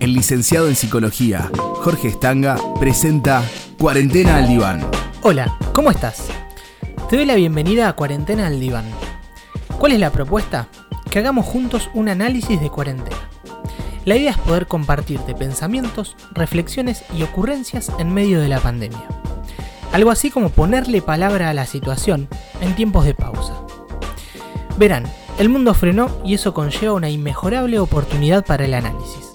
El licenciado en psicología, Jorge Estanga, presenta Cuarentena al Diván. Hola, ¿cómo estás? Te doy la bienvenida a Cuarentena al Diván. ¿Cuál es la propuesta? Que hagamos juntos un análisis de cuarentena. La idea es poder compartirte pensamientos, reflexiones y ocurrencias en medio de la pandemia. Algo así como ponerle palabra a la situación en tiempos de pausa. Verán, el mundo frenó y eso conlleva una inmejorable oportunidad para el análisis.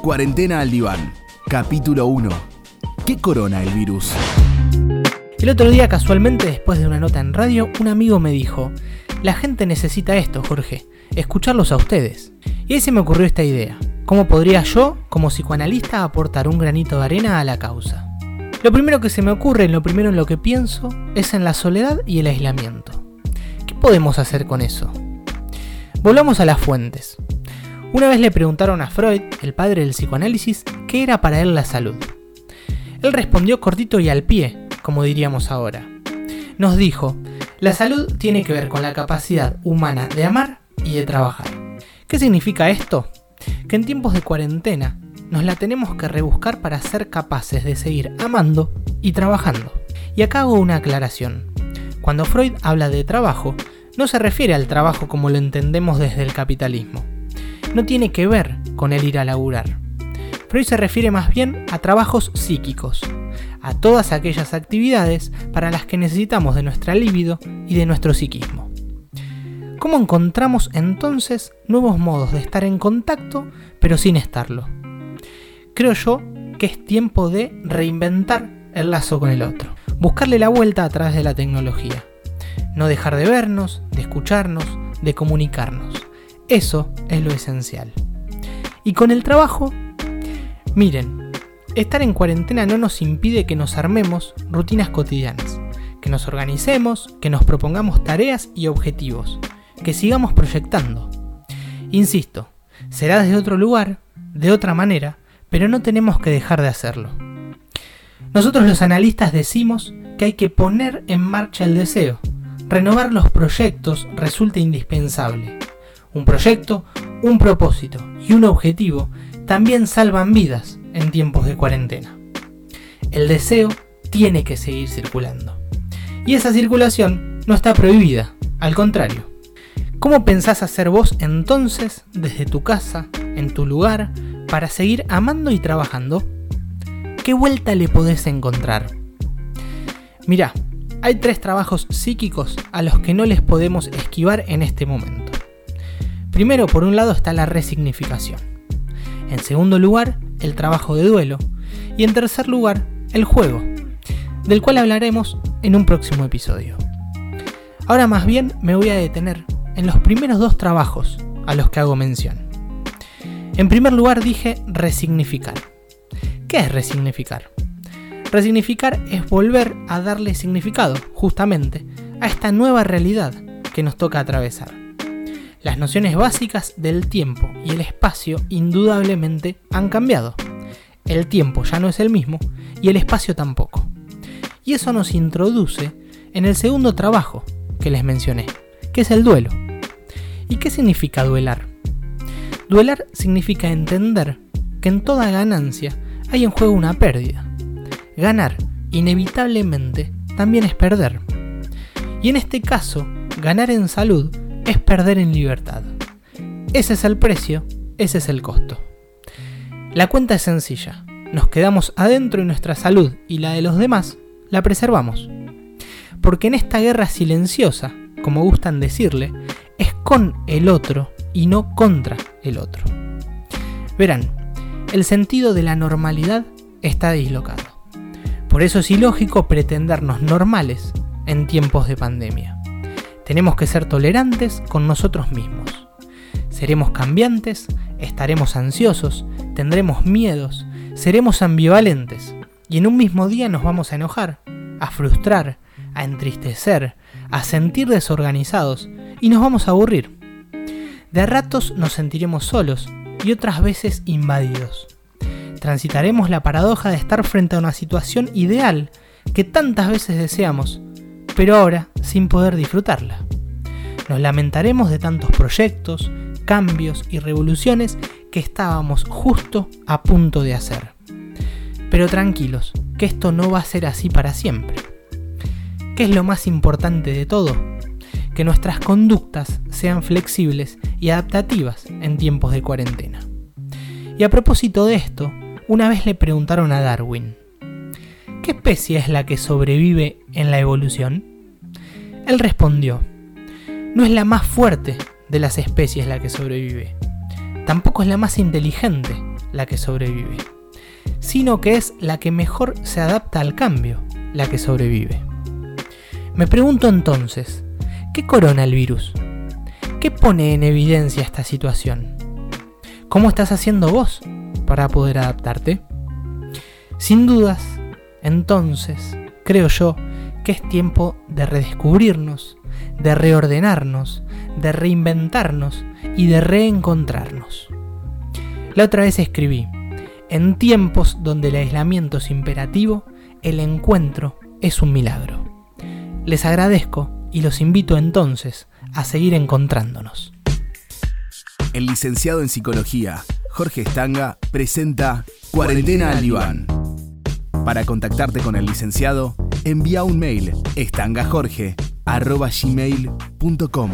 Cuarentena al Diván, capítulo 1. ¿Qué corona el virus? El otro día, casualmente, después de una nota en radio, un amigo me dijo, la gente necesita esto, Jorge, escucharlos a ustedes. Y ahí se me ocurrió esta idea. ¿Cómo podría yo, como psicoanalista, aportar un granito de arena a la causa? Lo primero que se me ocurre, lo primero en lo que pienso, es en la soledad y el aislamiento. ¿Qué podemos hacer con eso? Volvamos a las fuentes. Una vez le preguntaron a Freud, el padre del psicoanálisis, qué era para él la salud. Él respondió cortito y al pie, como diríamos ahora. Nos dijo, la salud tiene que ver con la capacidad humana de amar y de trabajar. ¿Qué significa esto? Que en tiempos de cuarentena nos la tenemos que rebuscar para ser capaces de seguir amando y trabajando. Y acá hago una aclaración. Cuando Freud habla de trabajo, no se refiere al trabajo como lo entendemos desde el capitalismo. No tiene que ver con el ir a laburar. Freud se refiere más bien a trabajos psíquicos, a todas aquellas actividades para las que necesitamos de nuestra libido y de nuestro psiquismo. ¿Cómo encontramos entonces nuevos modos de estar en contacto pero sin estarlo? creo yo que es tiempo de reinventar el lazo con el otro. Buscarle la vuelta a través de la tecnología. No dejar de vernos, de escucharnos, de comunicarnos. Eso es lo esencial. Y con el trabajo, miren, estar en cuarentena no nos impide que nos armemos rutinas cotidianas, que nos organicemos, que nos propongamos tareas y objetivos, que sigamos proyectando. Insisto, será desde otro lugar, de otra manera, pero no tenemos que dejar de hacerlo. Nosotros los analistas decimos que hay que poner en marcha el deseo. Renovar los proyectos resulta indispensable. Un proyecto, un propósito y un objetivo también salvan vidas en tiempos de cuarentena. El deseo tiene que seguir circulando. Y esa circulación no está prohibida, al contrario. ¿Cómo pensás hacer vos entonces, desde tu casa, en tu lugar, para seguir amando y trabajando, ¿qué vuelta le podés encontrar? Mirá, hay tres trabajos psíquicos a los que no les podemos esquivar en este momento. Primero, por un lado, está la resignificación. En segundo lugar, el trabajo de duelo. Y en tercer lugar, el juego, del cual hablaremos en un próximo episodio. Ahora más bien me voy a detener en los primeros dos trabajos a los que hago mención. En primer lugar dije resignificar. ¿Qué es resignificar? Resignificar es volver a darle significado, justamente, a esta nueva realidad que nos toca atravesar. Las nociones básicas del tiempo y el espacio indudablemente han cambiado. El tiempo ya no es el mismo y el espacio tampoco. Y eso nos introduce en el segundo trabajo que les mencioné, que es el duelo. ¿Y qué significa duelar? Duelar significa entender que en toda ganancia hay en juego una pérdida. Ganar, inevitablemente, también es perder. Y en este caso, ganar en salud es perder en libertad. Ese es el precio, ese es el costo. La cuenta es sencilla. Nos quedamos adentro y nuestra salud y la de los demás la preservamos. Porque en esta guerra silenciosa, como gustan decirle, es con el otro y no contra el otro. Verán, el sentido de la normalidad está dislocado. Por eso es ilógico pretendernos normales en tiempos de pandemia. Tenemos que ser tolerantes con nosotros mismos. Seremos cambiantes, estaremos ansiosos, tendremos miedos, seremos ambivalentes y en un mismo día nos vamos a enojar, a frustrar, a entristecer, a sentir desorganizados y nos vamos a aburrir. De ratos nos sentiremos solos y otras veces invadidos. Transitaremos la paradoja de estar frente a una situación ideal que tantas veces deseamos, pero ahora sin poder disfrutarla. Nos lamentaremos de tantos proyectos, cambios y revoluciones que estábamos justo a punto de hacer. Pero tranquilos, que esto no va a ser así para siempre. ¿Qué es lo más importante de todo? Que nuestras conductas sean flexibles y adaptativas en tiempos de cuarentena. Y a propósito de esto, una vez le preguntaron a Darwin, ¿qué especie es la que sobrevive en la evolución? Él respondió, no es la más fuerte de las especies la que sobrevive, tampoco es la más inteligente la que sobrevive, sino que es la que mejor se adapta al cambio la que sobrevive. Me pregunto entonces, ¿qué corona el virus? ¿Qué pone en evidencia esta situación? ¿Cómo estás haciendo vos para poder adaptarte? Sin dudas, entonces, creo yo que es tiempo de redescubrirnos, de reordenarnos, de reinventarnos y de reencontrarnos. La otra vez escribí, en tiempos donde el aislamiento es imperativo, el encuentro es un milagro. Les agradezco y los invito entonces a seguir encontrándonos. El licenciado en psicología, Jorge Estanga, presenta Cuarentena al. Para contactarte con el licenciado, envía un mail estangajorge.gmail.com